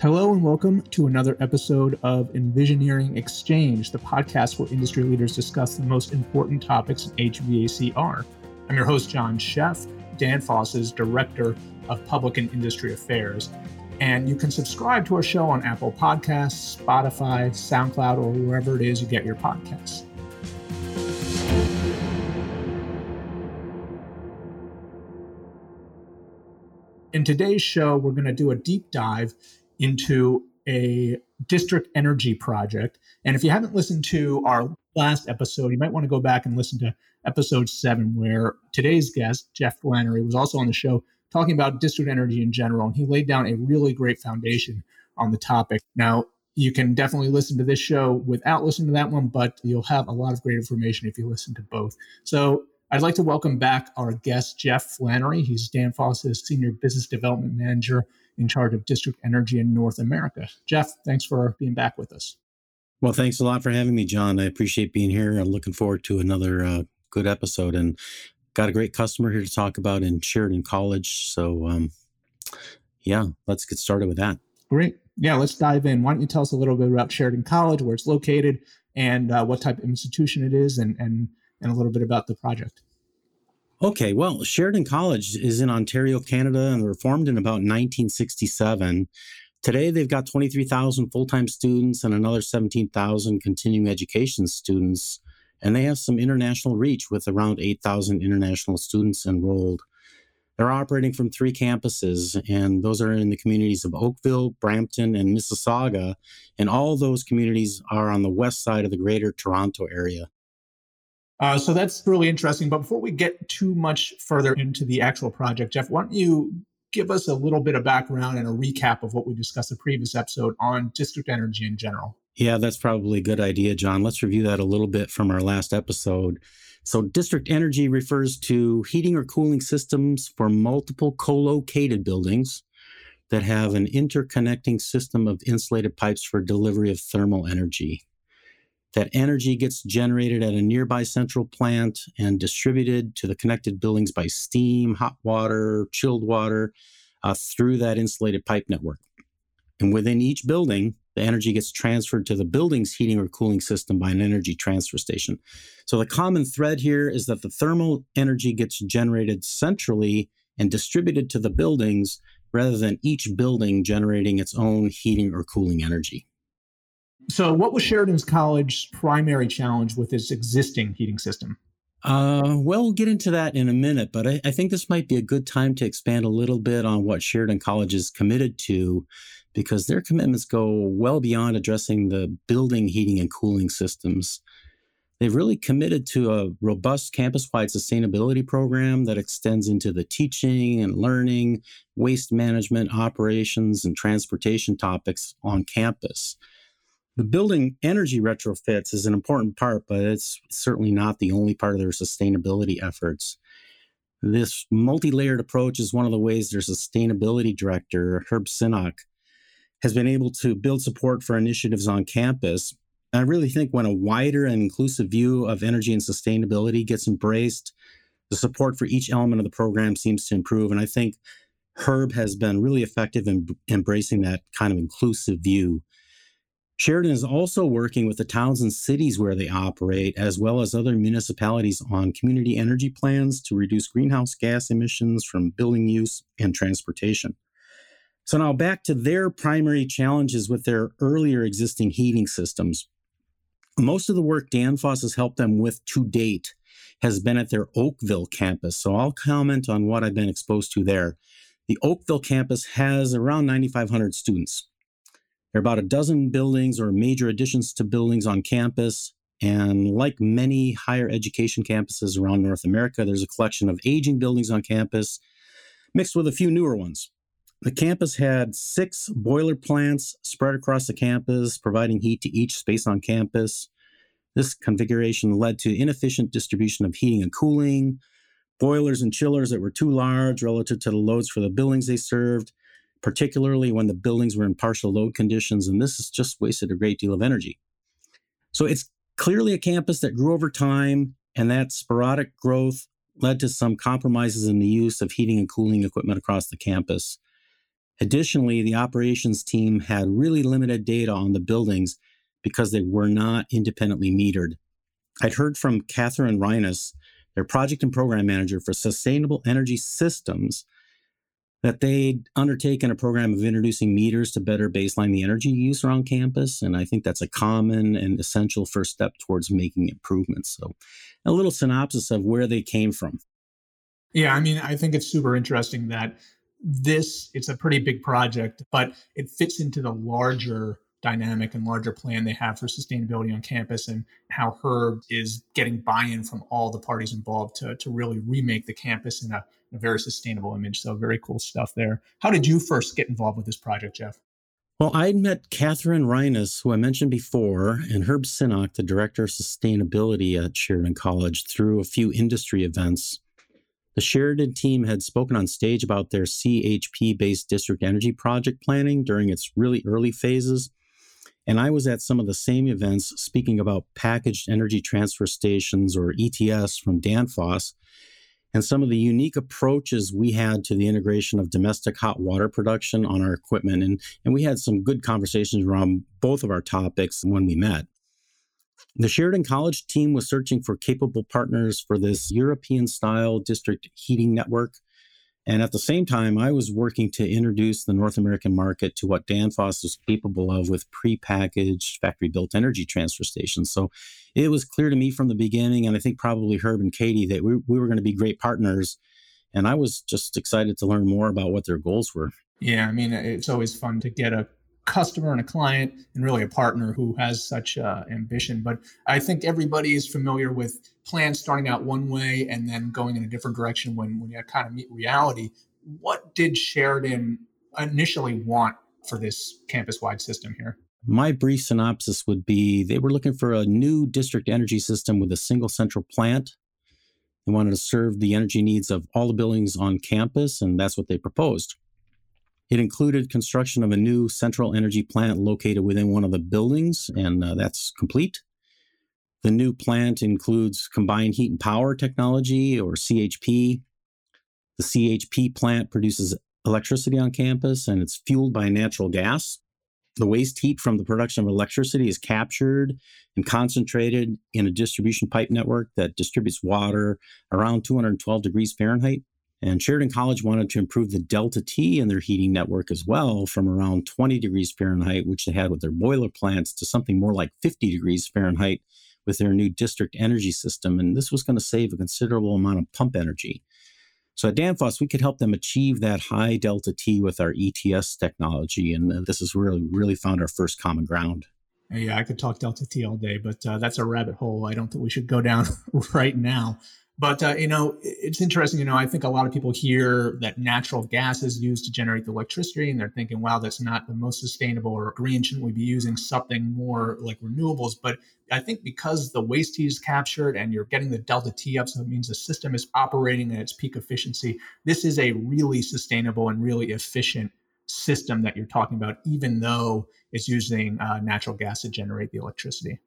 Hello and welcome to another episode of Envisioneering Exchange, the podcast where industry leaders discuss the most important topics in HVACR. I'm your host, John Sheff, Danfoss's Director of Public and Industry Affairs. And you can subscribe to our show on Apple Podcasts, Spotify, SoundCloud, or wherever it is you get your podcasts. In today's show, we're going to do a deep dive into a district energy project. And if you haven't listened to our last episode, you might want to go back and listen to episode seven, where today's guest, Jeff Flannery, was also on the show talking about district energy in general. And he laid down a really great foundation on the topic. Now, you can definitely listen to this show without listening to that one, but you'll have a lot of great information if you listen to both. So I'd like to welcome back our guest, Jeff Flannery. He's Dan Danfoss's Senior Business Development Manager in charge of district energy in North America. Jeff, thanks for being back with us. Well, thanks a lot for having me, John. I appreciate being here. I'm looking forward to another uh, good episode and got a great customer here to talk about in Sheridan College. So, um, yeah, let's get started with that. Great. Yeah, let's dive in. Why don't you tell us a little bit about Sheridan College, where it's located, and uh, what type of institution it is, and, and, and a little bit about the project? Okay, well, Sheridan College is in Ontario, Canada, and they were formed in about 1967. Today, they've got 23,000 full time students and another 17,000 continuing education students. And they have some international reach with around 8,000 international students enrolled. They're operating from three campuses, and those are in the communities of Oakville, Brampton, and Mississauga. And all those communities are on the west side of the greater Toronto area. Uh, so that's really interesting. But before we get too much further into the actual project, Jeff, why don't you give us a little bit of background and a recap of what we discussed the previous episode on district energy in general? Yeah, that's probably a good idea, John. Let's review that a little bit from our last episode. So, district energy refers to heating or cooling systems for multiple co located buildings that have an interconnecting system of insulated pipes for delivery of thermal energy. That energy gets generated at a nearby central plant and distributed to the connected buildings by steam, hot water, chilled water uh, through that insulated pipe network. And within each building, the energy gets transferred to the building's heating or cooling system by an energy transfer station. So the common thread here is that the thermal energy gets generated centrally and distributed to the buildings rather than each building generating its own heating or cooling energy. So, what was Sheridan's College's primary challenge with its existing heating system? Uh, well, we'll get into that in a minute, but I, I, think this might be a good time to expand a little bit on what Sheridan College is committed to, because their commitments go well beyond addressing the building heating and cooling systems. They've really committed to a robust campus wide sustainability program that extends into the teaching and learning, waste management, operations, and transportation topics on campus. The building energy retrofits is an important part, but it's certainly not the only part of their sustainability efforts. This multi layered approach is one of the ways their sustainability director, Herb Sinnock, has been able to build support for initiatives on campus. And I really think when a wider and inclusive view of energy and sustainability gets embraced, the support for each element of the program seems to improve. And I think Herb has been really effective in embracing that kind of inclusive view. Sheridan is also working with the towns and cities where they operate, as well as other municipalities on community energy plans to reduce greenhouse gas emissions from building use and transportation. So, now back to their primary challenges with their earlier existing heating systems. Most of the work Danfoss has helped them with to date has been at their Oakville campus. So, I'll comment on what I've been exposed to there. The Oakville campus has around 9,500 students. There are about a dozen buildings or major additions to buildings on campus. And like many higher education campuses around North America, there's a collection of aging buildings on campus mixed with a few newer ones. The campus had six boiler plants spread across the campus, providing heat to each space on campus. This configuration led to inefficient distribution of heating and cooling, boilers and chillers that were too large relative to the loads for the buildings they served, particularly when the buildings were in partial load conditions, and this has just wasted a great deal of energy. So it's clearly a campus that grew over time, and that sporadic growth led to some compromises in the use of heating and cooling equipment across the campus. Additionally, the operations team had really limited data on the buildings because they were not independently metered. I'd heard from Catherine Reines, their project and program manager for sustainable energy systems, that they'd undertaken a program of introducing meters to better baseline the energy use around campus. And I think that's a common and essential first step towards making improvements. So, a little synopsis of where they came from. Yeah, I mean, I think it's super interesting that this it's a pretty big project, but it fits into the larger dynamic and larger plan they have for sustainability on campus and how Herb is getting buy-in from all the parties involved to, to really remake the campus in a, a very sustainable image. So very cool stuff there. How did you first get involved with this project, Jeff? Well, I'd met Catherine Reines, who I mentioned before, and Herb Sinnock, the director of sustainability at Sheridan College, through a few industry events. The Sheridan team had spoken on stage about their CHP based district energy project planning during its really early phases. And I was at some of the same events speaking about packaged energy transfer stations or ETS from Danfoss and some of the unique approaches we had to the integration of domestic hot water production on our equipment. And, and we had some good conversations around both of our topics when we met. The Sheridan College team was searching for capable partners for this European style district heating network and at the same time, I was working to introduce the North American market to what Danfoss was capable of with prepackaged factory built energy transfer stations. So it was clear to me from the beginning, and I think probably Herb and Katie, that we, we were going to be great partners. And I was just excited to learn more about what their goals were. Yeah, I mean, it's always fun to get a customer and a client and really a partner who has such uh, ambition. But I think everybody is familiar with plans starting out one way and then going in a different direction when, when you kind of meet reality. What did Sheridan initially want for this campus wide system here? My brief synopsis would be they were looking for a new district energy system with a single central plant. They wanted to serve the energy needs of all the buildings on campus, and that's what they proposed. It included construction of a new central energy plant located within one of the buildings, and uh, that's complete. The new plant includes combined heat and power technology, or CHP. The CHP plant produces electricity on campus, and it's fueled by natural gas. The waste heat from the production of electricity is captured and concentrated in a distribution pipe network that distributes water around 212 degrees Fahrenheit and Sheridan College wanted to improve the delta T in their heating network as well from around 20 degrees Fahrenheit, which they had with their boiler plants, to something more like 50 degrees Fahrenheit with their new district energy system. And this was going to save a considerable amount of pump energy. So at Danfoss, we could help them achieve that high delta T with our ETS technology. And this is really, really found our first common ground. Yeah, I could talk delta T all day, but uh, that's a rabbit hole I don't think we should go down right now. But uh, you know, it's interesting. You know, I think a lot of people hear that natural gas is used to generate the electricity, and they're thinking, "Wow, that's not the most sustainable or green. Shouldn't we be using something more like renewables?" But I think because the waste heat is captured and you're getting the delta T up, so it means the system is operating at its peak efficiency. This is a really sustainable and really efficient system that you're talking about, even though it's using uh, natural gas to generate the electricity.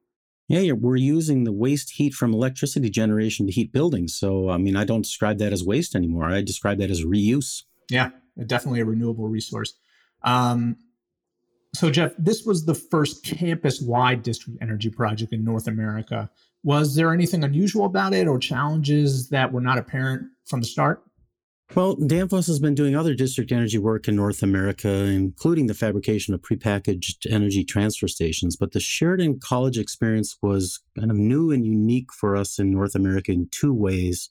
Yeah, we're using the waste heat from electricity generation to heat buildings. So, I mean, I don't describe that as waste anymore. I describe that as reuse. Yeah, definitely a renewable resource. Um, so, Jeff, this was the first campus wide district energy project in North America. Was there anything unusual about it or challenges that were not apparent from the start? Well, Danfoss has been doing other district energy work in North America, including the fabrication of prepackaged energy transfer stations. But the Sheridan College experience was kind of new and unique for us in North America in two ways.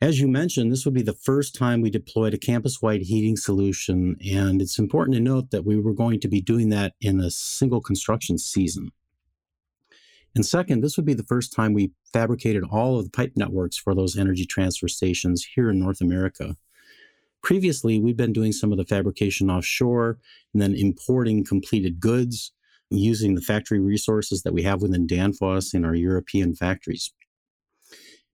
As you mentioned, this would be the first time we deployed a campus wide heating solution. And it's important to note that we were going to be doing that in a single construction season. And second, this would be the first time we fabricated all of the pipe networks for those energy transfer stations here in North America. Previously, we'd been doing some of the fabrication offshore and then importing completed goods using the factory resources that we have within Danfoss in our European factories.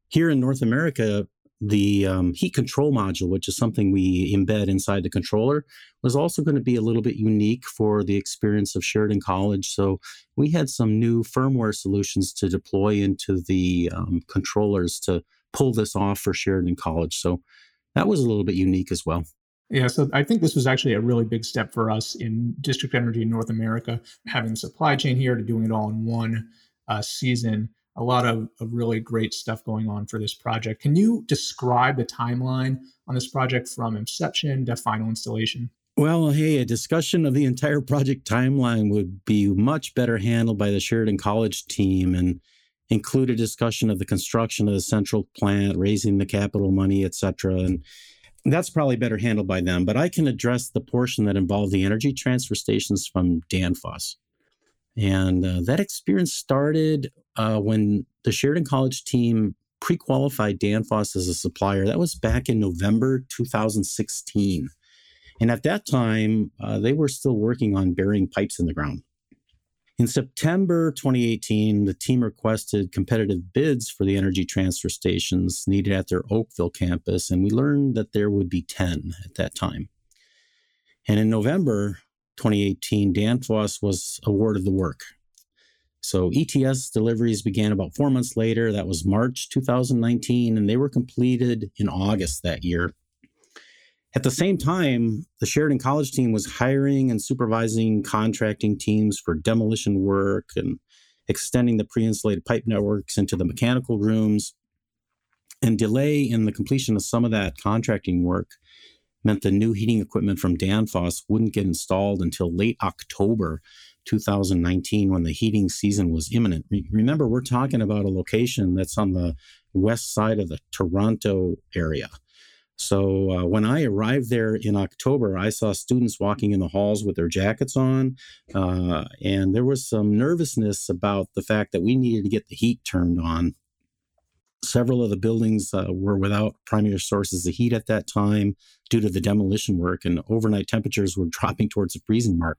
Here in North America, the um, heat control module, which is something we embed inside the controller, was also going to be a little bit unique for the experience of Sheridan College. So we had some new firmware solutions to deploy into the um, controllers to pull this off for Sheridan College. So that was a little bit unique as well. Yeah, so I think this was actually a really big step for us in district energy in North America, having the supply chain here to doing it all in one uh, season. A lot of, of really great stuff going on for this project. Can you describe the timeline on this project from inception to final installation? Well, hey, a discussion of the entire project timeline would be much better handled by the Sheridan College team and include a discussion of the construction of the central plant, raising the capital money, et cetera. And that's probably better handled by them, but I can address the portion that involved the energy transfer stations from Danfoss. And uh, that experience started uh, when the Sheridan College team pre qualified Danfoss as a supplier. That was back in November 2016. And at that time, uh, they were still working on burying pipes in the ground. In September 2018, the team requested competitive bids for the energy transfer stations needed at their Oakville campus, and we learned that there would be 10 at that time. And in November 2018, Danfoss was awarded the work. So ETS deliveries began about four months later. That was March 2019, and they were completed in August that year. At the same time, the Sheridan College team was hiring and supervising contracting teams for demolition work and extending the pre insulated pipe networks into the mechanical rooms. And delay in the completion of some of that contracting work meant the new heating equipment from Danfoss wouldn't get installed until late October 2019 when the heating season was imminent. Remember, we're talking about a location that's on the west side of the Toronto area. So uh, when I arrived there in October, I saw students walking in the halls with their jackets on, uh, and there was some nervousness about the fact that we needed to get the heat turned on. Several of the buildings uh, were without primary sources of heat at that time due to the demolition work, and overnight temperatures were dropping towards the freezing mark.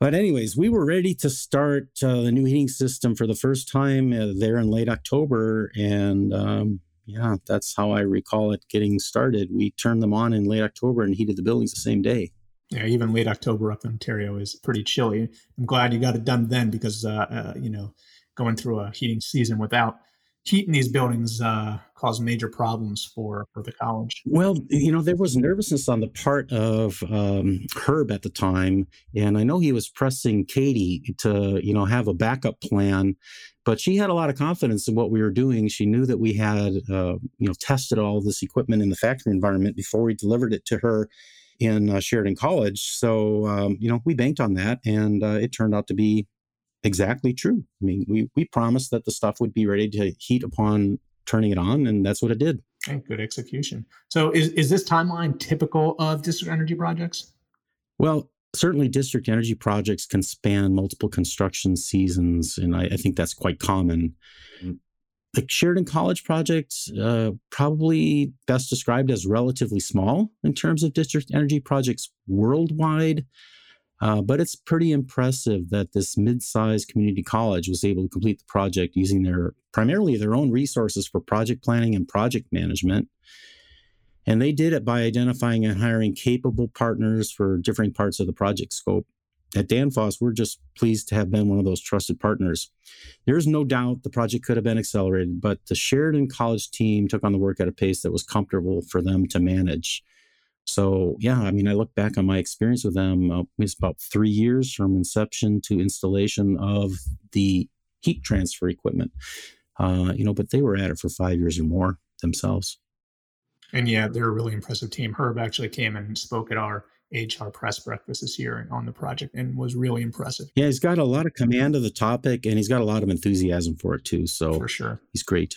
But, anyways, we were ready to start uh, the new heating system for the first time uh, there in late October, and um, yeah, that's how I recall it getting started. We turned them on in late October and heated the buildings the same day. Yeah, even late October up in Ontario is pretty chilly. I'm glad you got it done then because, uh, uh, you know, going through a heating season without heat in these buildings uh, cause major problems for for the college. Well, you know, there was nervousness on the part of um, Herb at the time, and I know he was pressing Katie to you know have a backup plan, but she had a lot of confidence in what we were doing. She knew that we had uh, you know tested all this equipment in the factory environment before we delivered it to her in uh, Sheridan College. So um, you know we banked on that, and uh, it turned out to be exactly true. I mean, we we promised that the stuff would be ready to heat upon turning it on, and that's what it did. Okay, good execution. So, is is this timeline typical of district energy projects? Well, certainly, district energy projects can span multiple construction seasons, and I, I think that's quite common. The Sheridan College project, uh, probably best described as relatively small in terms of district energy projects worldwide. Uh, but it's pretty impressive that this mid-sized community college was able to complete the project using their primarily their own resources for project planning and project management. And they did it by identifying and hiring capable partners for different parts of the project scope. At Danfoss, we're just pleased to have been one of those trusted partners. There's no doubt the project could have been accelerated, but the Sheridan College team took on the work at a pace that was comfortable for them to manage. So yeah, I mean, I look back on my experience with them. Uh, it's about three years from inception to installation of the heat transfer equipment. Uh, you know, but they were at it for five years or more themselves. And yeah, they're a really impressive team. Herb actually came and spoke at our AHR press breakfast this year on the project and was really impressive. Yeah, he's got a lot of command of the topic and he's got a lot of enthusiasm for it too. So for sure, he's great.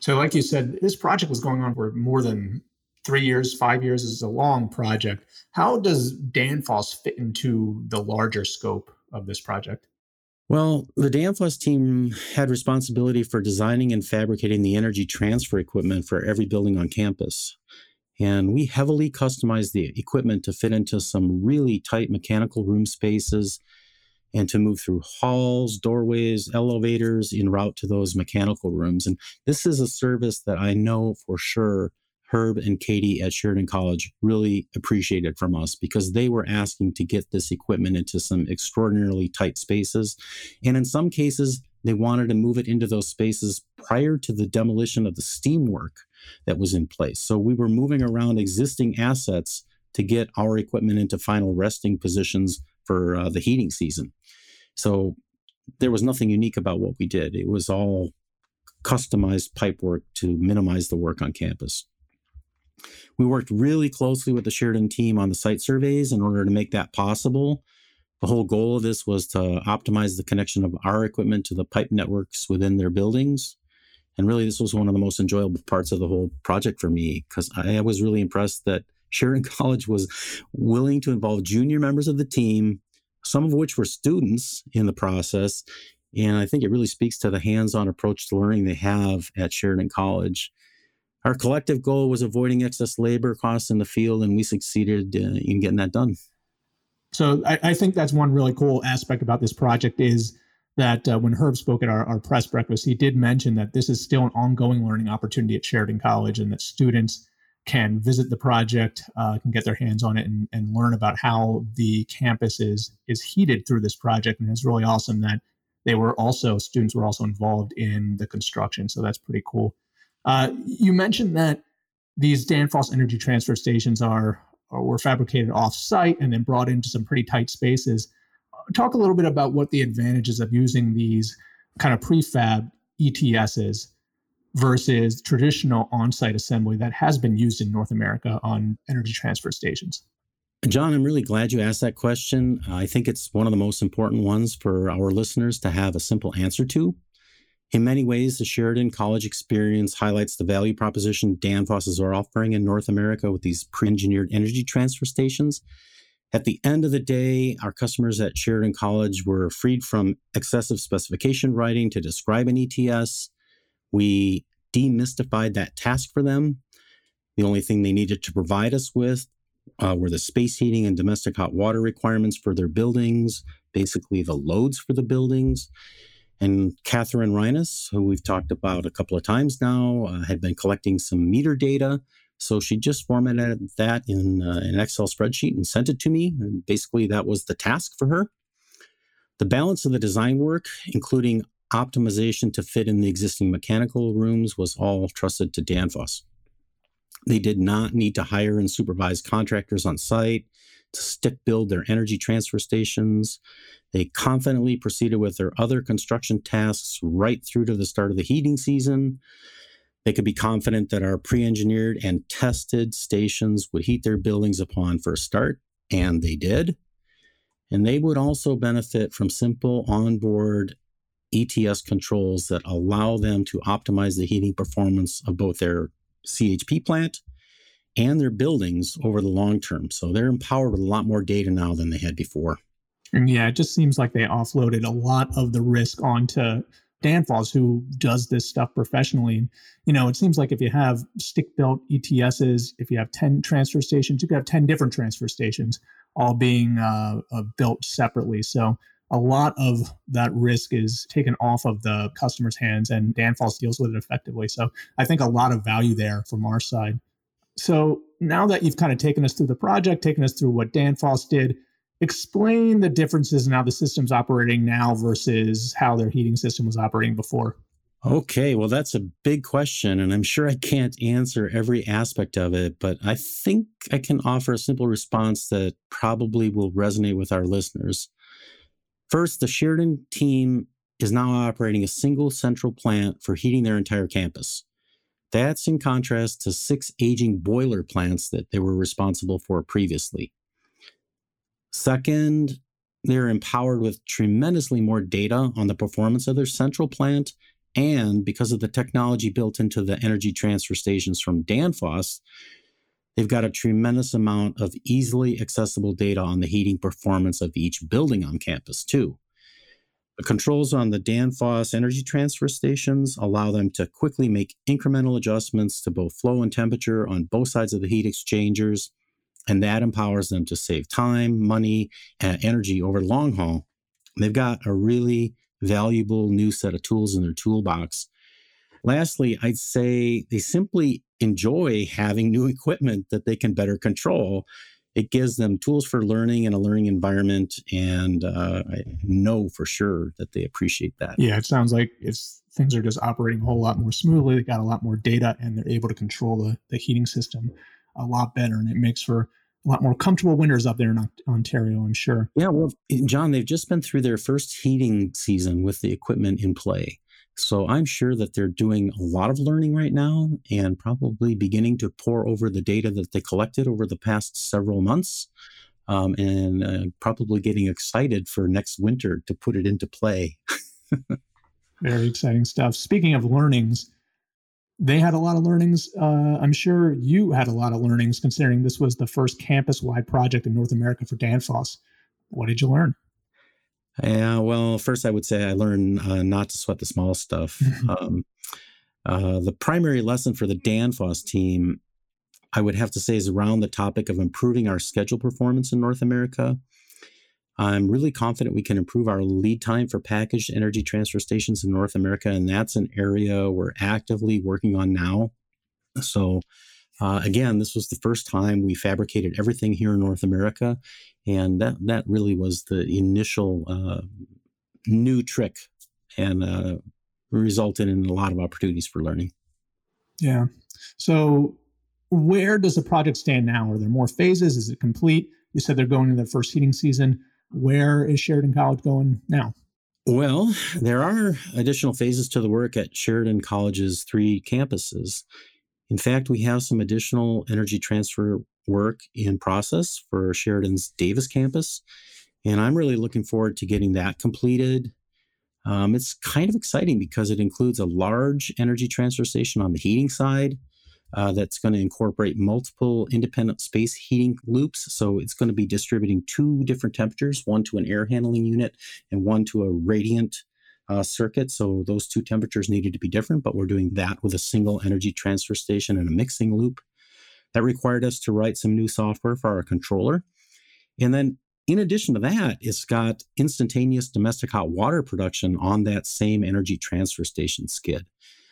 So, like you said, this project was going on for more than three years, five years is a long project. How does Danfoss fit into the larger scope of this project? Well, the Danfoss team had responsibility for designing and fabricating the energy transfer equipment for every building on campus. And we heavily customized the equipment to fit into some really tight mechanical room spaces and to move through halls, doorways, elevators en route to those mechanical rooms. And this is a service that I know for sure Herb and Katie at Sheridan College really appreciated from us because they were asking to get this equipment into some extraordinarily tight spaces. And in some cases, they wanted to move it into those spaces prior to the demolition of the steam work. that was in place. So we were moving around existing assets to get our equipment into final resting positions for uh, the heating season. So there was nothing unique about what we did. It was all customized pipe work to minimize the work on campus. We worked really closely with the Sheridan team on the site surveys in order to make that possible. The whole goal of this was to optimize the connection of our equipment to the pipe networks within their buildings. And really, this was one of the most enjoyable parts of the whole project for me because I was really impressed that Sheridan College was willing to involve junior members of the team, some of which were students in the process. And I think it really speaks to the hands on approach to learning they have at Sheridan College. Our collective goal was avoiding excess labor costs in the field, and we succeeded uh, in getting that done. So I, I, think that's one really cool aspect about this project is that uh, when Herb spoke at our, our press breakfast, he did mention that this is still an ongoing learning opportunity at Sheridan College and that students can visit the project, uh, can get their hands on it and, and learn about how the campus is, is heated through this project. And it's really awesome that they were also, students were also involved in the construction. So that's pretty cool. Uh, you mentioned that these Danfoss energy transfer stations are were fabricated off site and then brought into some pretty tight spaces. Talk a little bit about what the advantages of using these kind of prefab ETSs versus traditional on-site assembly that has been used in North America on energy transfer stations. John, I'm really glad you asked that question. I think it's one of the most important ones for our listeners to have a simple answer to. In many ways, the Sheridan College experience highlights the value proposition Danfoss are offering in North America with these pre engineered energy transfer stations. At the end of the day, our customers at Sheridan College were freed from excessive specification writing to describe an ETS. We demystified that task for them. The only thing they needed to provide us with uh, were the space heating and domestic hot water requirements for their buildings, basically the loads for the buildings. And Catherine Reines, who we've talked about a couple of times now, uh, had been collecting some meter data. So she just formatted that in uh, an Excel spreadsheet and sent it to me. And basically, that was the task for her. The balance of the design work, including optimization to fit in the existing mechanical rooms, was all trusted to Danfoss. They did not need to hire and supervise contractors on site to stick build their energy transfer stations. They confidently proceeded with their other construction tasks right through to the start of the heating season. They could be confident that our pre engineered and tested stations would heat their buildings upon first start, and they did. And they would also benefit from simple onboard ETS controls that allow them to optimize the heating performance of both their CHP plant and their buildings over the long term. So they're empowered with a lot more data now than they had before. Yeah, it just seems like they offloaded a lot of the risk onto Danfoss, who does this stuff professionally. You know, it seems like if you have stick built ETSs, if you have 10 transfer stations, you could have 10 different transfer stations all being uh, uh, built separately. So a lot of that risk is taken off of the customer's hands and Danfoss deals with it effectively. So I think a lot of value there from our side. So now that you've kind of taken us through the project, taken us through what Danfoss did, explain the differences in how the system's operating now versus how their heating system was operating before. Okay, well, that's a big question, and I'm sure I can't answer every aspect of it, but I think I can offer a simple response that probably will resonate with our listeners. First, the Sheridan team is now operating a single central plant for heating their entire campus. That's in contrast to six aging boiler plants that they were responsible for previously. Second, they're empowered with tremendously more data on the performance of their central plant. And because of the technology built into the energy transfer stations from Danfoss, they've got a tremendous amount of easily accessible data on the heating performance of each building on campus, too. The controls on the Danfoss energy transfer stations allow them to quickly make incremental adjustments to both flow and temperature on both sides of the heat exchangers, and that empowers them to save time, money, and energy over the long haul. They've got a really valuable new set of tools in their toolbox. Lastly, I'd say they simply enjoy having new equipment that they can better control it gives them tools for learning and a learning environment. And uh, I know for sure that they appreciate that. Yeah, it sounds like it's things are just operating a whole lot more smoothly. They got a lot more data and they're able to control the, the heating system a lot better. And it makes for a lot more comfortable winters up there in Ontario, I'm sure. Yeah, well, John, they've just been through their first heating season with the equipment in play. So I'm sure that they're doing a lot of learning right now and probably beginning to pour over the data that they collected over the past several months um, and uh, probably getting excited for next winter to put it into play. Very exciting stuff. Speaking of learnings, they had a lot of learnings. Uh, I'm sure you had a lot of learnings considering this was the first campus wide project in North America for Danfoss. What did you learn? Yeah, well, first I would say I learned uh, not to sweat the small stuff. um, uh, the primary lesson for the Danfoss team, I would have to say, is around the topic of improving our schedule performance in North America. I'm really confident we can improve our lead time for packaged energy transfer stations in North America, and that's an area we're actively working on now. So, uh, again, this was the first time we fabricated everything here in North America, and that that really was the initial uh, new trick, and uh, resulted in a lot of opportunities for learning. Yeah. So, where does the project stand now? Are there more phases? Is it complete? You said they're going into their first heating season. Where is Sheridan College going now? Well, there are additional phases to the work at Sheridan College's three campuses. In fact, we have some additional energy transfer work in process for Sheridan's Davis campus, and I'm really looking forward to getting that completed. Um, it's kind of exciting because it includes a large energy transfer station on the heating side uh, that's going to incorporate multiple independent space heating loops. So it's going to be distributing two different temperatures, one to an air handling unit and one to a radiant uh, circuit. So those two temperatures needed to be different, but we're doing that with a single energy transfer station and a mixing loop. That required us to write some new software for our controller. And then in addition to that, it's got instantaneous domestic hot water production on that same energy transfer station skid.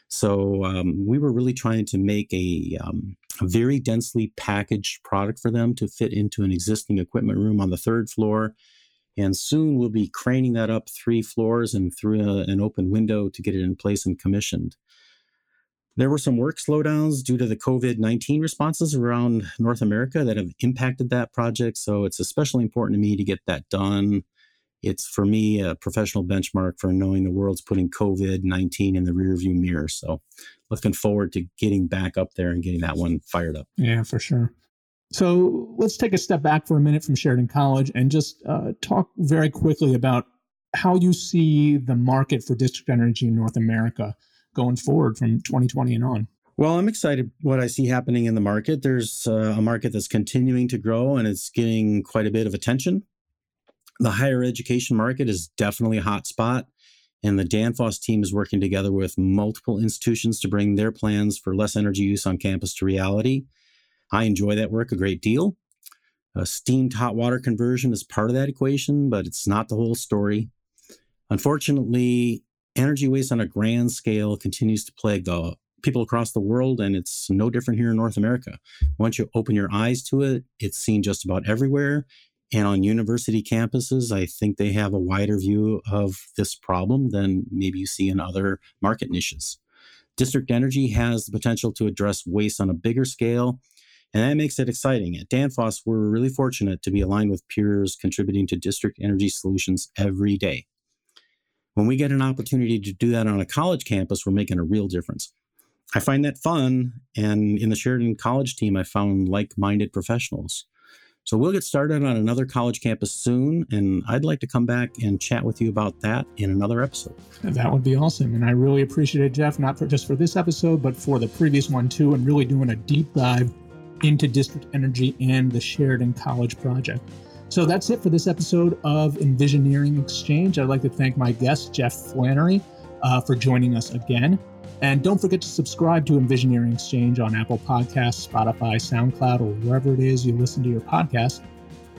So um, we were really trying to make a, um, a, very densely packaged product for them to fit into an existing equipment room on the third floor. And soon we'll be craning that up three floors and through a, an open window to get it in place and commissioned. There were some work slowdowns due to the COVID 19 responses around North America that have impacted that project. So it's especially important to me to get that done it's for me a professional benchmark for knowing the world's putting COVID 19 in the rearview mirror. So looking forward to getting back up there and getting that one fired up. Yeah, for sure. So let's take a step back for a minute from Sheridan College and just uh, talk very quickly about how you see the market for district energy in North America going forward from 2020 and on. Well, I'm excited what I see happening in the market. There's uh, a market that's continuing to grow and it's getting quite a bit of attention the higher education market is definitely a hot spot. And the Danfoss team is working together with multiple institutions to bring their plans for less energy use on campus to reality. I enjoy that work a great deal. A steamed hot water conversion is part of that equation, but it's not the whole story. Unfortunately, energy waste on a grand scale continues to plague the people across the world, and it's no different here in North America. Once you open your eyes to it, it's seen just about everywhere, and on university campuses, I think they have a wider view of this problem than maybe you see in other market niches. District Energy has the potential to address waste on a bigger scale, and that makes it exciting. At Danfoss, we're really fortunate to be aligned with peers contributing to district energy solutions every day. When we get an opportunity to do that on a college campus, we're making a real difference. I find that fun, and in the Sheridan College team, I found like minded professionals so we'll get started on another college campus soon, and I'd like to come back and chat with you about that in another episode. That would be awesome, and I really appreciate it, Jeff, not for just for this episode, but for the previous one too, and really doing a deep dive into district energy and the Sheridan College project. So that's it for this episode of Envisioneering Exchange. I'd like to thank my guest, Jeff Flannery, uh, for joining us again. And don't forget to subscribe to Envisioneering Exchange on Apple Podcasts, Spotify, SoundCloud, or wherever it is you listen to your podcast.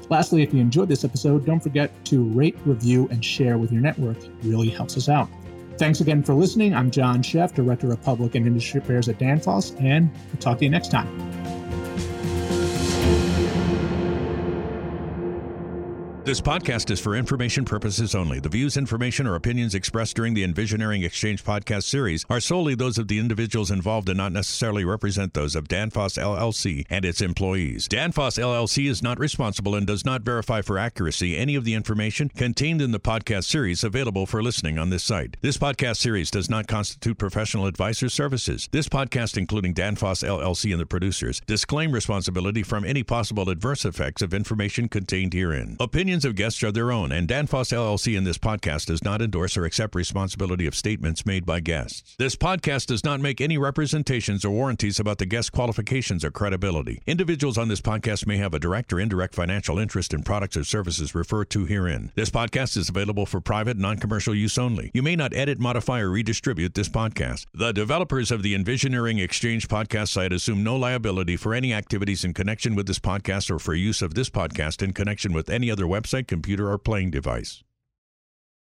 Lastly, if you enjoyed this episode, don't forget to rate, review, and share with your network. It really helps us out. Thanks again for listening. I'm John Sheff, Director of Public and Industry Affairs at Danfoss, and we'll talk to you next time. This podcast is for information purposes only. The views, information, or opinions expressed during the Envisioneering Exchange podcast series are solely those of the individuals involved and not necessarily represent those of Danfoss LLC and its employees. Danfoss LLC is not responsible and does not verify for accuracy any of the information contained in the podcast series available for listening on this site. This podcast series does not constitute professional advice or services. This podcast, including Danfoss LLC and the producers, disclaim responsibility from any possible adverse effects of information contained herein. Opinions of guests are their own, and Danfoss LLC in this podcast does not endorse or accept responsibility of statements made by guests. This podcast does not make any representations or warranties about the guest qualifications or credibility. Individuals on this podcast may have a direct or indirect financial interest in products or services referred to herein. This podcast is available for private, non commercial use only. You may not edit, modify, or redistribute this podcast. The developers of the Envisioneering Exchange podcast site assume no liability for any activities in connection with this podcast or for use of this podcast in connection with any other website, computer, or playing device.